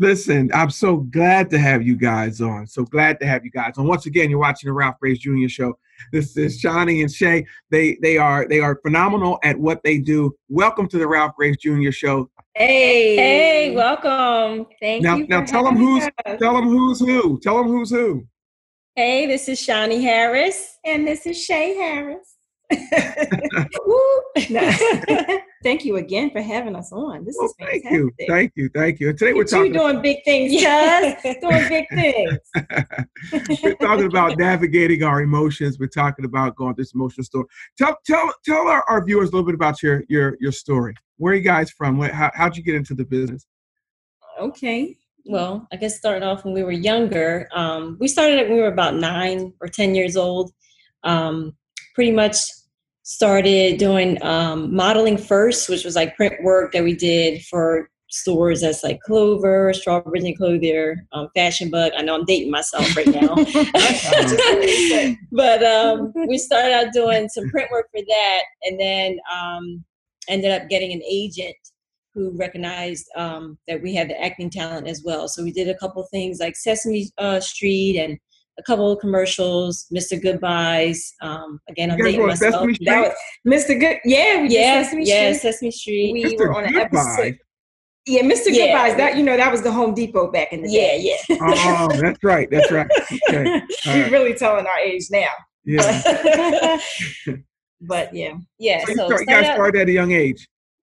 Listen, I'm so glad to have you guys on. So glad to have you guys on. Once again, you're watching the Ralph Graves Jr. Show. This is Shani and Shay. They they are they are phenomenal at what they do. Welcome to the Ralph Graves Jr. Show. Hey, hey, welcome. Thank now, you. Now tell them who's us. tell them who's who. Tell them who's who. Hey, this is Shani Harris, and this is Shay Harris. thank you again for having us on. This well, is fantastic. Thank you, thank you, thank you. And today we're talking. You doing big things, yes, doing big things. we're talking about navigating our emotions. We're talking about going through this emotional story. Tell tell tell our, our viewers a little bit about your your your story. Where are you guys from? how how'd you get into the business? Okay. Well, I guess starting off when we were younger. Um, we started when we were about nine or ten years old. Um, pretty much started doing um, modeling first, which was like print work that we did for stores that's like Clover, Strawbridge and Clothier, um, Fashion Bug. I know I'm dating myself right now. but um, we started out doing some print work for that and then um, ended up getting an agent who recognized um, that we had the acting talent as well. So we did a couple things like Sesame uh, Street and a couple of commercials, Mr. Goodbuys. Um, again, I'm dating myself. Sesame Street? That was Mr. Good. Yeah, we yeah, Sesame yeah, Street. Sesame Street. We Mr. were on an episode. Yeah, Mr. Yeah. Goodbuys. That you know, that was the Home Depot back in the day. Yeah, yeah. oh, that's right. That's right. Okay. We're right. really telling our age now. Yeah. but yeah, yeah. So, so you, start, you guys started at a young age.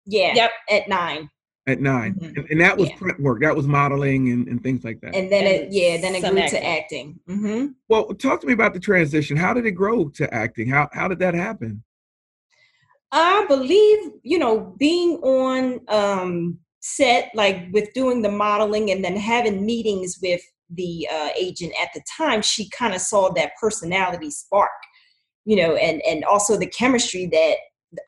Yeah. Yep. At nine at 9 mm-hmm. and, and, that was yeah. print work that was modeling and, and things like that and then and it yeah then it grew acting. to acting mm-hmm. well talk to me about the transition how did it grow to acting how, how did that happen i believe you know being on um set like with doing the modeling and then having meetings with the uh, agent at the time she kind of saw that personality spark you know and and also the chemistry that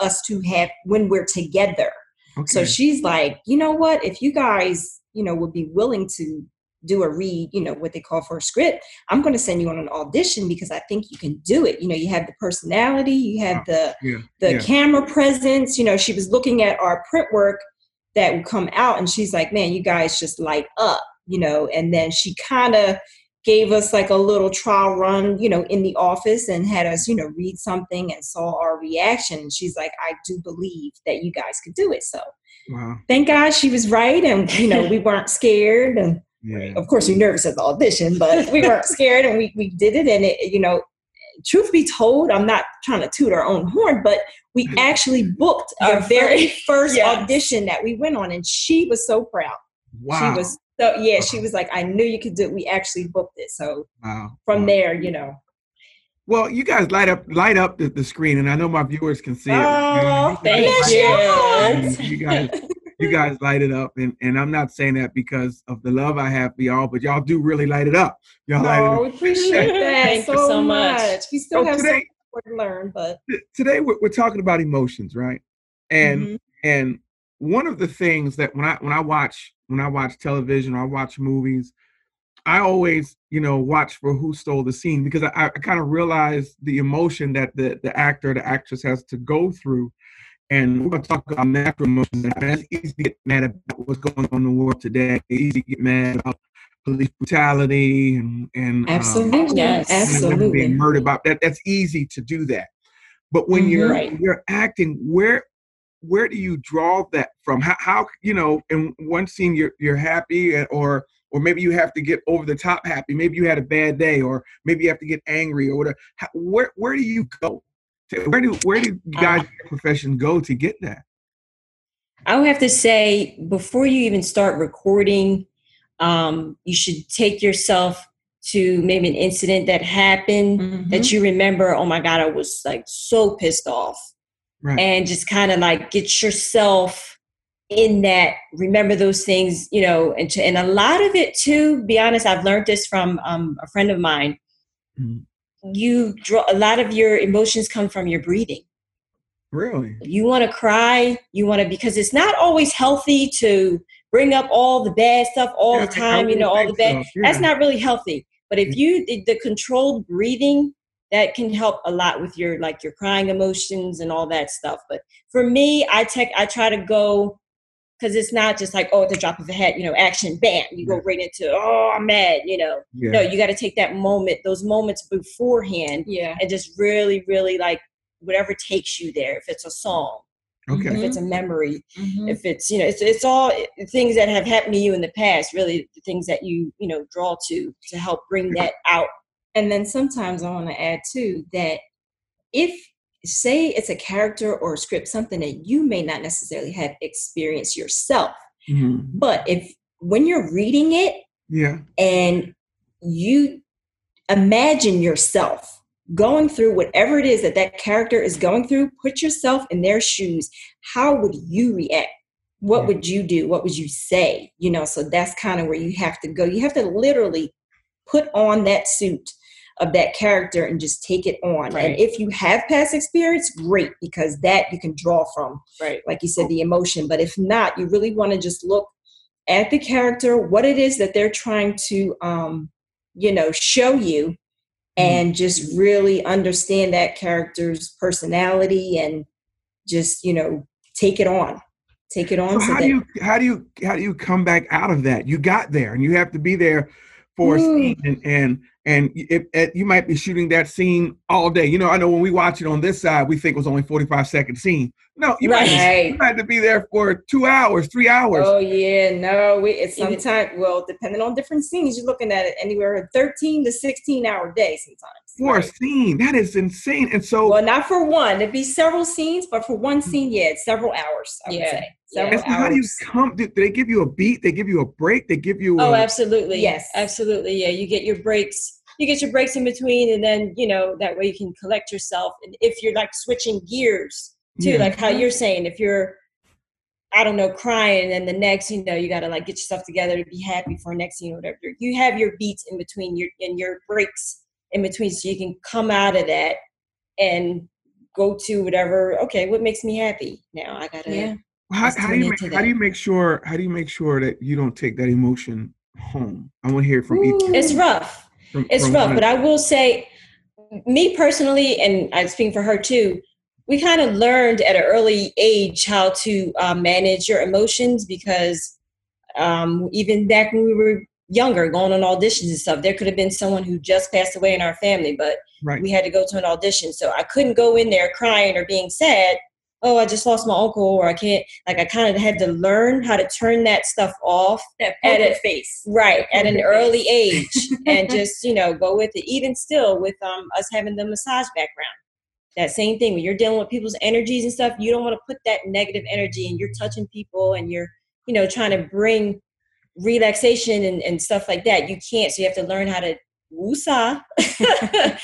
us two have when we're together Okay. So she's like, you know what? If you guys, you know, would be willing to do a read, you know, what they call for a script, I'm going to send you on an audition because I think you can do it. You know, you have the personality, you have the yeah. the yeah. camera presence. You know, she was looking at our print work that would come out, and she's like, "Man, you guys just light up." You know, and then she kind of gave us like a little trial run, you know, in the office and had us, you know, read something and saw our reaction. And she's like, I do believe that you guys could do it. So wow. thank God she was right. And, you know, we weren't scared. And yeah. of course, we are nervous at the audition, but we weren't scared and we, we did it. And it, you know, truth be told, I'm not trying to toot our own horn, but we actually booked our very first yes. audition that we went on. And she was so proud. Wow. She was so yeah, she was like, I knew you could do it. We actually booked it. So wow. from wow. there, you know. Well, you guys light up light up the, the screen, and I know my viewers can see it. Oh, thank you. You guys, you guys light it up, and, and I'm not saying that because of the love I have for y'all, but y'all do really light it up. Y'all no, light it up. we appreciate that Thank so, you so much. much. We still so have today, so to learn, but today we're, we're talking about emotions, right? And mm-hmm. and one of the things that when I when I watch when I watch television or I watch movies, I always, you know, watch for who stole the scene because I, I kind of realize the emotion that the, the actor, the actress has to go through. And we're going to talk about natural emotions. It's easy to get mad about what's going on in the world today. It's easy to get mad about police brutality and, and absolutely, um, yes, absolutely, being murdered about that. That's easy to do that. But when mm-hmm. you're right. you're acting, where where do you draw that from? How, how you know, in one scene you're you're happy, eh, or or maybe you have to get over the top happy. Maybe you had a bad day, or maybe you have to get angry, or whatever. How, where where do you go? To, where do where do you guys uh, profession go to get that? I would have to say before you even start recording, um, you should take yourself to maybe an incident that happened mm-hmm. that you remember. Oh my God, I was like so pissed off right. and just kind of like get yourself in that remember those things you know and to, and a lot of it too be honest i've learned this from um, a friend of mine mm-hmm. you draw a lot of your emotions come from your breathing really you want to cry you want to because it's not always healthy to bring up all the bad stuff all yeah, the time you know all the bad so. yeah. that's not really healthy but if you the controlled breathing that can help a lot with your like your crying emotions and all that stuff but for me i take i try to go because it's not just like oh at the drop of a hat you know action bam you go right into oh i'm mad you know Yeah. no you got to take that moment those moments beforehand Yeah. and just really really like whatever takes you there if it's a song okay. if it's a memory Mhm. if it's you know it's, it's all things that have happened to you in the past really the things that you you know draw to to help bring that out And then sometimes I want to add too that if say it's a character or a script, something that you may not necessarily have experienced yourself, Mhm. but if when you're reading it Yeah. and you imagine yourself going through whatever it is that that character is going through, put yourself in their shoes. How would you react? What Yeah. would you do? What would you say? You know, so that's kind of where you have to go. You have to literally put on that suit of that character and just take it on. Right. And if you have past experience, great, because that you can draw from right like you said, the emotion. But if not, you really want to just look at the character, what it is that they're trying to, um, you know, show you, and just really understand that character's personality and just, you know, take it on. Take it on. So how do you how do you how do you come back out of that? You got there, and you have to be there for a scene, mm. and and and it, it, you might be shooting that scene all day. You know, I know when we watch it on this side, we think it was only forty five second scene. No, you might you Right. might have to be there for two hours, three hours. Oh yeah, no, we, it's sometimes well, depending on different scenes, you're looking at it anywhere 13 to 16 hour day sometimes. for a scene. That is insane. And so Well, not for one. It'd be several scenes, but for one mm. scene, yeah, it's several hours. I would Yeah. say Yeah. several so how do you come? Do, do they give you a beat? They give you a break? They give you oh absolutely Yes. absolutely yeah you get your breaks you get your breaks in between and then you know that way you can collect yourself and if you're like switching gears too Yeah. like how you're saying if you're i don't know crying and the next you know you got to like get yourself together to be happy for next you know whatever you have your beats in between your and your breaks in between so you can come out of that and go to whatever okay what makes me happy now i gotta Yeah. how, how do you make, how do you make sure how do you make sure that you don't take that emotion home? I want to hear it from each. it's rough from- it's from rough one- but i will say me personally and i speak for her too we kind of learned at an early age how to uh, manage your emotions because um, even back when we were younger going on auditions and stuff there could have been someone who just passed away in our family but right. we had to go to an audition so i couldn't go in there crying or being sad oh i just lost my uncle or i can't like i kind of had to learn how to turn that stuff off That At poker it- face. right at an Poker early age and just you know go with it even still with um us having the massage background that same thing when you're dealing with people's energies and stuff you don't want to put that negative energy and you're touching people and you're you know trying to bring relaxation and, and stuff like that you can't so you have to learn how to woosah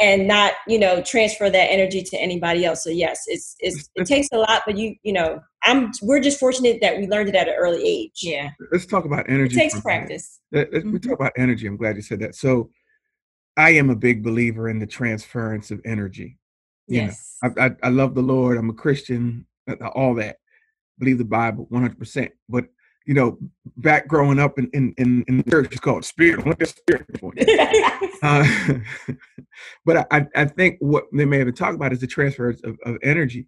and not you know transfer that energy to anybody else so yes it's, it's it takes a lot but you you know i'm we're just fortunate that we learned it at an early age Yeah. Let's talk about energy. It takes for a minute. practice. Let- let's- We talk mm-hmm. about energy. I'm glad you said that. So, I am a big believer in the transference of energy. You know, Yes. I, I, I love the Lord. I'm a Christian. uh, All that. Believe the Bible 100. percent But you know, back growing up in in in, in the church, it's called spirit. What is spirit? Uh, but I, I think what they may have talked about is the transfer of, of energy.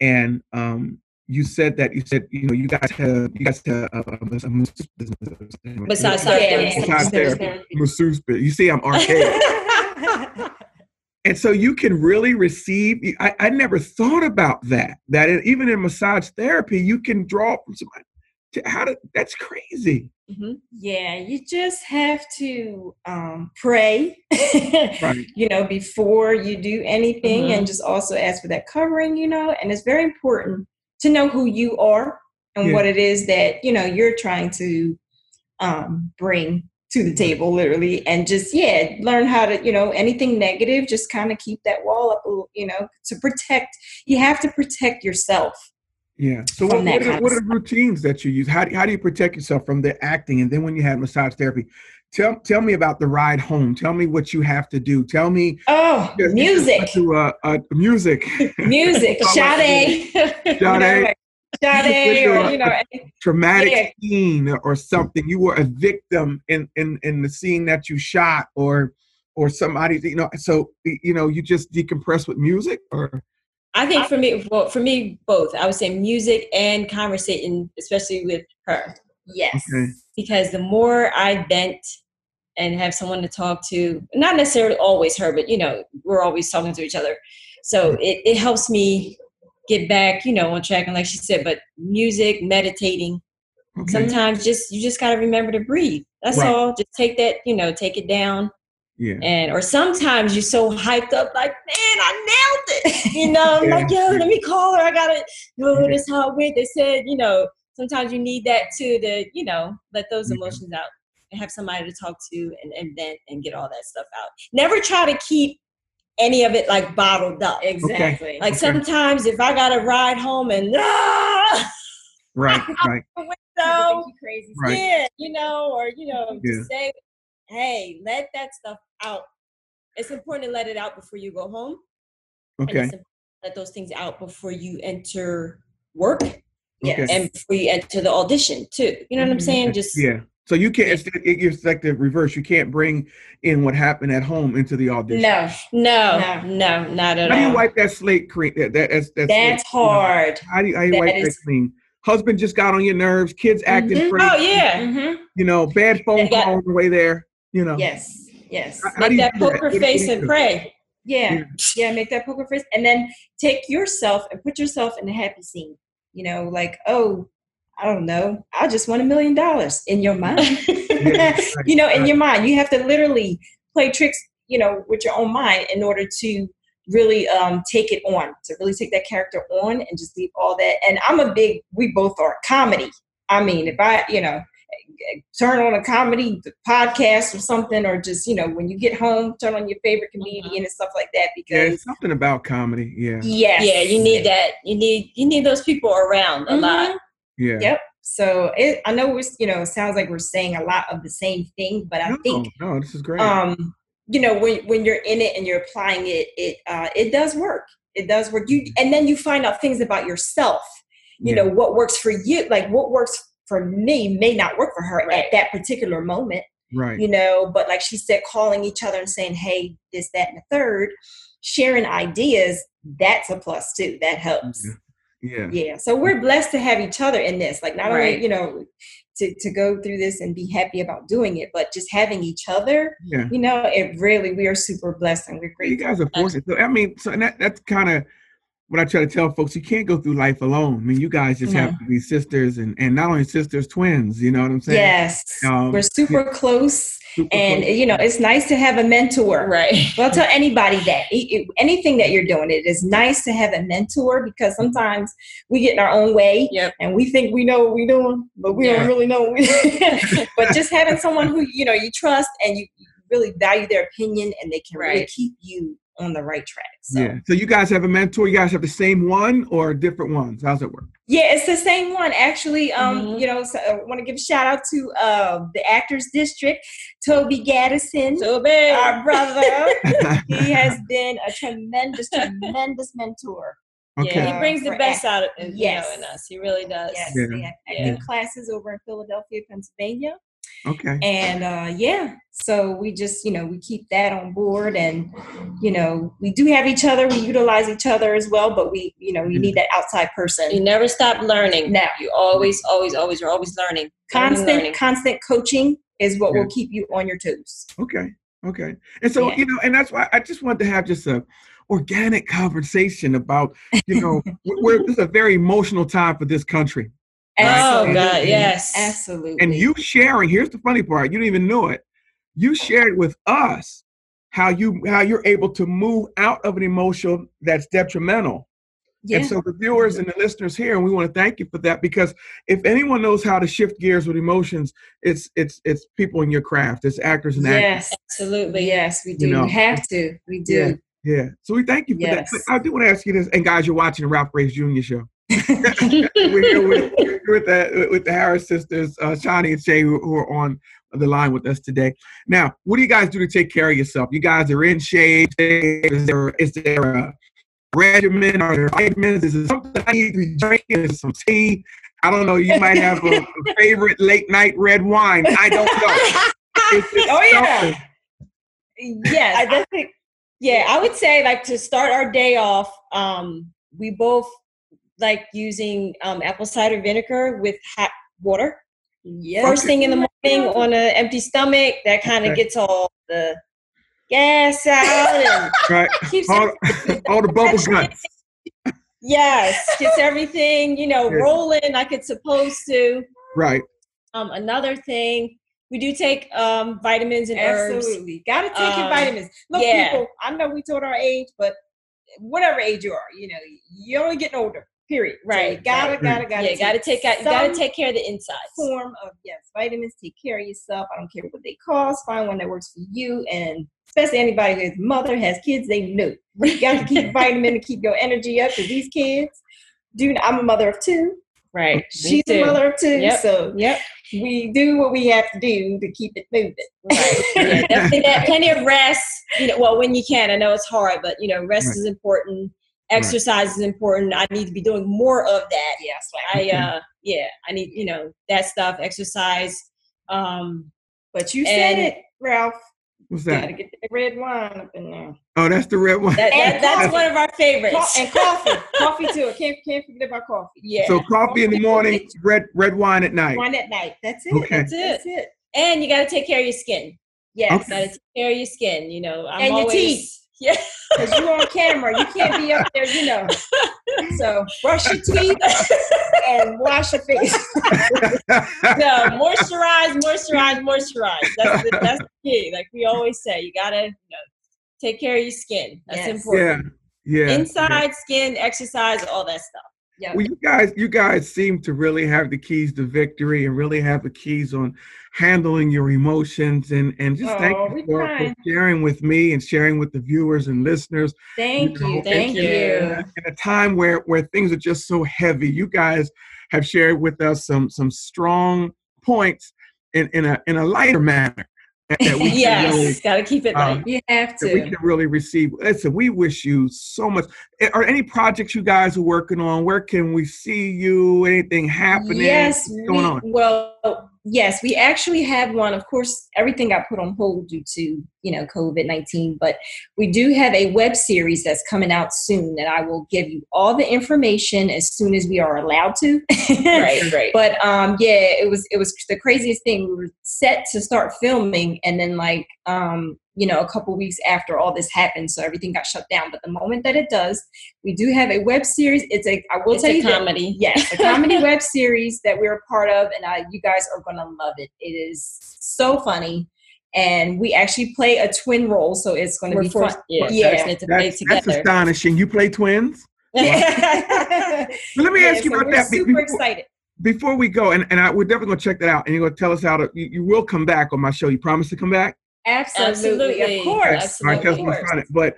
And um, you said that you said you know you guys have you guys have uh, a, Besides Yeah. Massage therapy. masseuse. You see, I'm archaic, and so you can really receive. I, I never thought about that. That even in massage therapy, you can draw from somebody. To, how to, that's crazy. Mhm. Yeah, you just have to um, pray, Right. you know, before you do anything, Mhm. and just also ask for that covering, you know. And it's very important to know who you are and Yeah. what it is that you know you're trying to um, bring to the table, literally, and just yeah, learn how to you know anything negative, just kind of keep that wall up, you know, to protect. You have to protect yourself. Yeah. So what, what, are, what are the routines that you use? How do, how do you protect yourself from the acting? And then when you have massage therapy, tell tell me about the ride home. Tell me what you have to do. Tell me Oh, music, to uh, uh, music, music, Sade. Sade. You Sade, or you know, a traumatic Yeah. scene or something. You were a victim in in in the scene that you shot, or or somebody. You know, so you know you just decompress with music, or I think for me, well, for me, both. I would say music and conversating, especially with her. Yes. Okay. Because the more I vent and have someone to talk to, not necessarily always her, but you know, we're always talking to each other. So it, it helps me get back, you know, on track. And like she said, but music, meditating, Okay. sometimes just you just gotta remember to breathe. That's Right. all. Just take that, you know, take it down. Yeah. And or sometimes you're so hyped up, like, man, I nailed it. You know, Yeah. like, yo, let me call her. I gotta oh, Yeah. this how it went. They said, you know, sometimes you need that too to, you know, let those Yeah. emotions out and have somebody to talk to and, and vent and get all that stuff out. Never try to keep any of it like bottled up. Exactly. Like Okay. sometimes if I gotta ride home and ah, Right. Right. People so you crazy. Right. yeah, you know, or you know, Yeah. just say, hey, let that stuff out. It's important to let it out before you go home. and Okay. it's let those things out before you enter work Yes. Okay. and before you enter the audition too. You know what I'm Mhm. saying? Just Yeah. So you can't. It's, it, it's like the reverse. You can't bring in what happened at home into the audition. no. no, No. no, not at all. How do you wipe that slate clean? That, that, that's, that's, That's you hard. how do you, how you That wipe that is- clean? Husband just got on your nerves. Kids acting Mhm. crazy. Oh yeah. Mm-hmm. You know, bad phone They got- call on the way there. You know. Yes. Yes. How- how Make you that do that? poker What do you face and pray. Yeah. Yeah. yeah. Make that poker face. And then take yourself and put yourself in a happy scene. You know, like, oh, I don't know. I just want a million dollars in your mind. Yeah, right, you know, in right. your mind. You have to literally play tricks, you know, with your own mind in order to really um, take it on, to really take that character on and just leave all that. And I'm a big, we both are comedy. I mean, if I, you know, turn on a comedy podcast or something, or just, you know, when you get home, turn on your favorite comedian and stuff like that, Yeah, because it's something about comedy. Yeah. Yeah. Yeah, you need that. You need you need those people around a lot. Yeah. Yep. So it, I know we're, you know, it sounds like we're saying a lot of the same thing, but I No, think no, this is great. um you know when when you're in it and you're applying it it uh it does work it does work you and then you find out things about yourself you Yeah. know what works for you like what works for me may not work for her Right. at that particular moment right. you know but like she said calling each other and saying hey this that and the third sharing ideas that's a plus too that helps Yeah. Yeah Yeah. so we're blessed to have each other in this like not Right. only you know to, to go through this and be happy about doing it but just having each other Yeah. you know, it really we are super blessed and we're great. You guys are fortunate. So I mean, so that that's kind of what I try to tell folks. You can't go through life alone. I mean, you guys just have to be sisters, and and not only sisters, twins. You know what I'm saying? Yes, Um, we're super close, Super and close. you know, it's nice to have a mentor. Right. Well, I'll tell anybody that anything that you're doing, it is nice to have a mentor because sometimes we get in our own way Yep. and we think we know what we're doing, but we Yeah. don't really know. What we but just having someone who you know you trust and you you really value their opinion and they can really keep you on the right track. So. Yeah. So you guys have a mentor. You guys have the same one or different ones? How's it work? Yeah, it's the same one actually. Um, Mhm. you know, so I want to give a shout out to uh, the Actors District, Toby Gaddison, Toby, our brother. he has been a tremendous, tremendous mentor. okay. Yeah, he brings the best act- out of you Yes. know, in us. He really does. Yes, Yeah. they have Yeah. acting classes over in Philadelphia, Pennsylvania, Okay. and uh, yeah, so we just you know we keep that on board, and you know we do have each other. We utilize each other as well, but we you know we need that outside person. You never stop learning. No. You always, always, always, you're always learning. Learning, Constant, learning. constant coaching is what Yeah. will keep you on your toes. Okay. Okay. And so, Yeah. you know, and that's why I just wanted to have just a organic conversation about, you know, we're, we're- this is a very emotional time for this country. Oh God, yes. Absolutely. And you sharing, here's the funny part, you didn't even know it. You shared with us how you how you're able to move out of an emotion that's detrimental. yeah. And so the viewers and the listeners here, and we want to thank you for that because if anyone knows how to shift gears with emotions, it's it's it's people in your craft, it's actors and actors. yes. Absolutely. Yes, we do. know. We have to. We do. Yeah. So we thank you for Yes. that. But I do want to ask you this, and guys, you're watching the Ralph Graves Jr. show. We're here with, with the with the Harris sisters, uh, Shani and Shay, who, who are on the line with us today. Now, what do you guys do to take care of yourself? You guys are in shape. Is there is there a regimen? Are there vitamins? Is there something I need to be drinking? Is there some tea? I don't know. You might have a, a favorite late night red wine. I don't know. It's- it's Oh, yeah. something. Yes. I definitely, yeah, I would say like to start our day off, um, we both like using um, apple cider vinegar with hot water. Yeah. First thing in the morning on an empty stomach, that kind of Okay. gets all the gas out and Right. keeps All, all the bubbles guts. yes, gets everything you know Yeah. rolling like it's supposed to. Right. Um, another thing, we do take um, vitamins and herbs. Absolutely. Got to take your Um, vitamins. Look, yeah. people, I know we told our age, but whatever age you are, you know, you're only getting older, period. Right, gotta, right. gotta, gotta, mm. yeah, got to take out. You got to take care of the insides. form of, yes, vitamins. Take care of yourself. I don't care what they cost. Find one that works for you. And especially anybody who has mother, has kids, they know. You got to keep vitamin to keep your energy up because these kids do. I'm a mother of two. Right. She's a mother of two. Yep. So Yep. we do what we have to do to keep it moving. Right. Yeah, definitely that plenty of rest. You know, well, when you can. I know it's hard, but you know, rest Right. is important. Exercise is important. I need to be doing more of that. Yes. I uh yeah, I need, you know, that stuff, exercise. Um But you said And- it, Ralph. What's Got to get the red wine up in there. Oh, that's the red one. that, that that's coffee. one of our Co- favorites. and coffee, coffee too. I can't can't forget about coffee. yeah. So coffee in the morning, red red wine at night. Wine at night. That's it. Okay. That's it. That's it. and you got to take care of your skin. Yes. Got to take care of your skin, you know. I'm And your teeth. Yeah. Because you're on camera. You can't be up there, you know. So brush your teeth and wash your face. no, moisturize, moisturize, moisturize. That's the, that's the key. Like we always say, you gotta you know, take care of your skin. That's Yes. important. yeah. Yeah. Inside skin, exercise, all that stuff. Yeah. Well, you guys, you guys seem to really have the keys to victory and really have the keys on handling your emotions and and just Oh, thank you for, for sharing with me and sharing with the viewers and listeners. Thank know, you. Thank you. In a time where where things are just so heavy, you guys have shared with us some some strong points in in a in a lighter manner that, that we can really yes, gotta keep it um, light. You have to. we can really receive. Listen, we wish you so much. Are any projects you guys are working on? Where can we see you? Anything happening? Yes, What's going we, on? well, yes, we actually have one. Of course, everything got put on hold due to you know COVID nineteen, but we do have a web series that's coming out soon, and I will give you all the information as soon as we are allowed to. right, right. But um, yeah, it was it was the craziest thing. We were set to start filming, and then like um, you know, a couple weeks after all this happened, so everything got shut down. But the moment that it does, we do have a web series. It's a I will it's tell you that- comedy. yes, a comedy web series that we're a part of, and I, you guys are gonna love it. It is so funny, and we actually play a twin role, so it's gonna We're be forced, fun. yeah, Yeah. fortunate to play That's, that's astonishing. You play twins? yeah, But let me ask you so about we're that. Super before, excited. before we go, and, and I, we're definitely going to check that out. And you're going to tell us how to, you, you will come back on my show. You promise to come back? Absolutely, Absolutely. of course. Absolutely. tell us what's. But,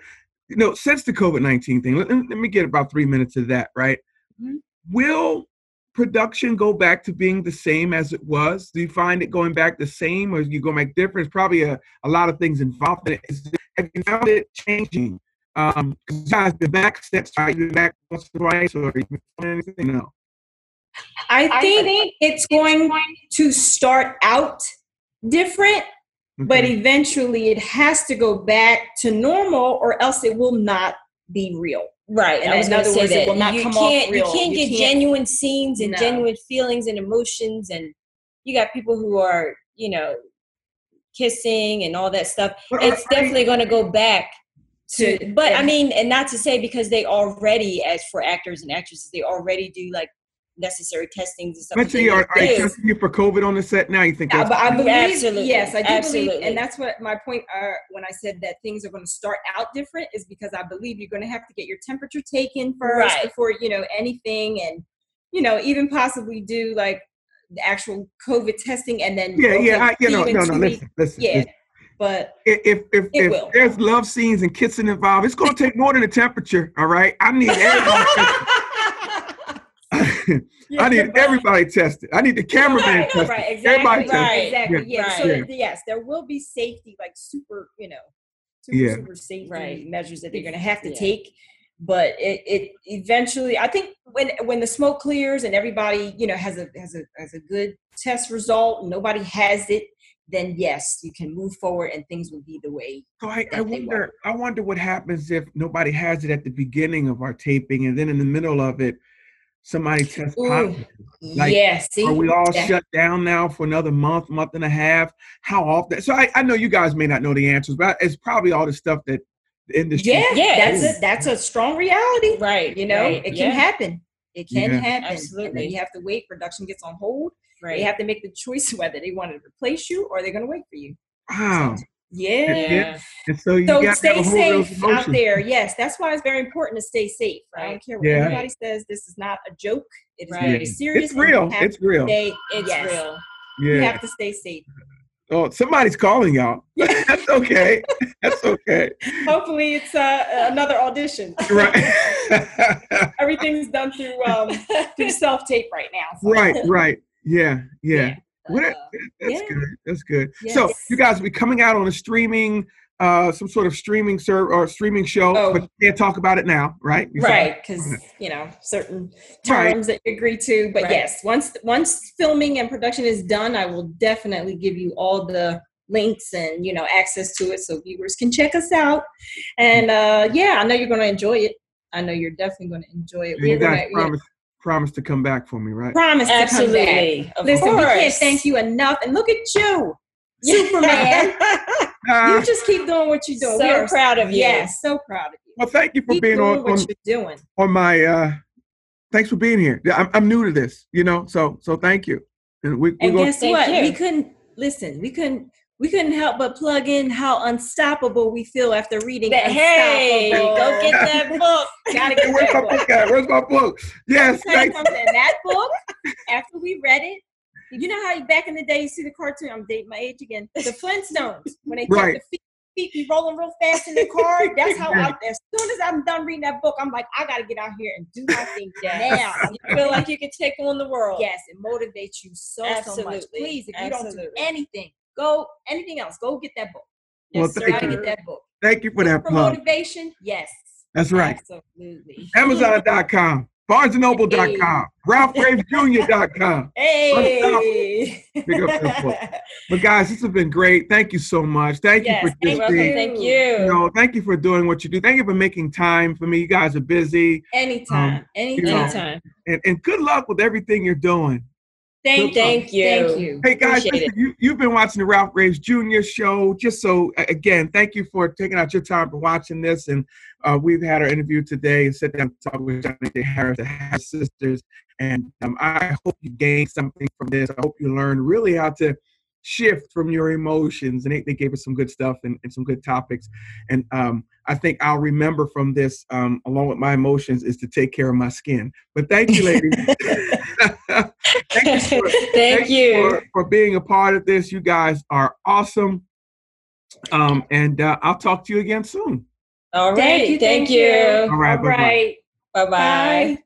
you know, since the COVID 19 thing, let, let me get about three minutes of that, right? Mhm. Will production go back to being the same as it was? Do you find it going back the same or you going to make difference? Probably a, a lot of things involved in it. Is, have you found it changing? Um, you guys been back steps, right? You've been back once or twice or you anything? No. I think it's going to start out different, but eventually it has to go back to normal, or else it will not be real. Right. And I was in going to other say words, it that will not you come can't real. you can't You get can't- genuine scenes and No. genuine feelings and emotions, and you got people who are you know kissing and all that stuff. It's you- definitely going to go back. To- But I mean, and not to say because they already, as for actors and actresses, they already do like necessary testings and stuff. that are, are they do. testing you for COVID on the set now? You think that's but I believe, Absolutely. yes, I do believe, Absolutely. and that's what my point uh, when I said that things are going to start out different is because I believe you're going to have to get your temperature taken first Right. before you know anything, and you know even possibly do like the actual COVID testing, and then yeah, yeah, I, you know, in no, no, weeks. listen, listen. yeah. listen. But If if if, It if will. there's love scenes and kissing involved, it's gonna take more than a temperature. All right, I need everybody. I need everybody tested. I need the cameraman right, tested. right, exactly, Everybody tested. exactly. Yeah, Yeah, so right. that- yes, there will be safety, like super, you know, super Yeah. super safety Right. measures that they're going to have to Yeah. take. But it, it eventually, I think when when the smoke clears and everybody, you know, has a has a has a good test result, nobody has it, then yes, you can move forward and things will be the way. So I, I wonder, I wonder what happens if nobody has it at the beginning of our taping, and then in the middle of it, somebody tests positive. Like, yeah, see, are we all shut down now for another month, month and a half? How often? So I, I know you guys may not know the answers, but it's probably all the stuff that the industry. Yeah, yeah, that's a that's a strong reality, right? You know, right. it can yeah. happen. It can yeah. happen. Absolutely. You have to wait. Production gets on hold. Right. They have to make the choice whether they want to replace you or they're going to wait for you. Wow. So, yeah. yeah. And so you so stay safe out there. Yes, that's why it's very important to stay safe. Right? I don't care what yeah. anybody says. This is not a joke. It is right. very serious. It's real. It's real. Stay, it's yes. real. Yeah. You have to stay safe. Oh, somebody's calling y'all. That's okay. That's okay. Hopefully, it's uh, another audition. Right. Everything's done through um, through self tape right now. So. Right. Right. Yeah. Yeah. yeah. That's yeah. good. That's good. Yes. So you guys will be coming out on a streaming, uh, some sort of streaming serve or streaming show, oh. but you can't talk about it now, right? You right, because you know certain terms right. that you agree to. But right. yes, once once filming and production is done, I will definitely give you all the links and you know access to it so viewers can check us out. And uh, yeah, I know you're going to enjoy it. I know you're definitely going to enjoy it. guys gonna, promise, promise to come back for me, right? Promise Absolutely. to come back. Listen, course. we can't thank you enough. And look at you, Superman. you just keep doing what you're doing. So We're proud of you. Yes, so proud of you. Well, thank you for keep being on, what on, you're doing. on my. uh Thanks for being here. I'm, I'm new to this, you know. So so thank you. And we, we and guess what? You. We couldn't listen. We couldn't we couldn't help but plug in how unstoppable we feel after reading. But hey, go get that book. Gotta get Where's that my book. At? Where's my book? Yes, thank. That book, after we read it, you know how back in the day you see the cartoon. I'm dating my age again. The Flintstones when they right. the feet, feet be rolling real fast in the car. That's how I, as soon as I'm done reading that book, I'm like, I gotta get out here and do my thing now. You feel like you can take on the world. Yes, it motivates you so Absolutely. so much. Please, if Absolutely. you don't do anything, Go anything else. Go get that book. Yes, well, sir. Gotta get that book. Thank you for that for motivation. Yes. That's right. Absolutely. Amazon.com, BarnesandNoble.com, hey. RalphGravesJr.com. Hey. But guys, this has been great. Thank you so much. Thank yes, you for thank. Thank you. You know, thank you for doing what you do. Thank you for making time for me. You guys are busy. Anytime. Um, anytime. You know, anytime. And, and good luck with everything you're doing. Thank, thank you. Thank you. Hey guys, listen, you, you've been watching the Ralph Graves Jr. show. Just so again, thank you for taking out your time for watching this. And uh, we've had our interview today and sit down and talk with Shani Harris, the Harris sisters. And um, I hope you gained something from this. I hope you learned really how to shift from your emotions. And they, they gave us some good stuff and, and some good topics. And um, I think I'll remember from this, um, along with my emotions, is to take care of my skin. But thank you, ladies. thank you, for, thank you. For, for, being a part of this. You guys are awesome. Um, and uh, I'll talk to you again soon. All right. Thank you. Thank, thank you. you. All right. All right. Bye-bye. bye bye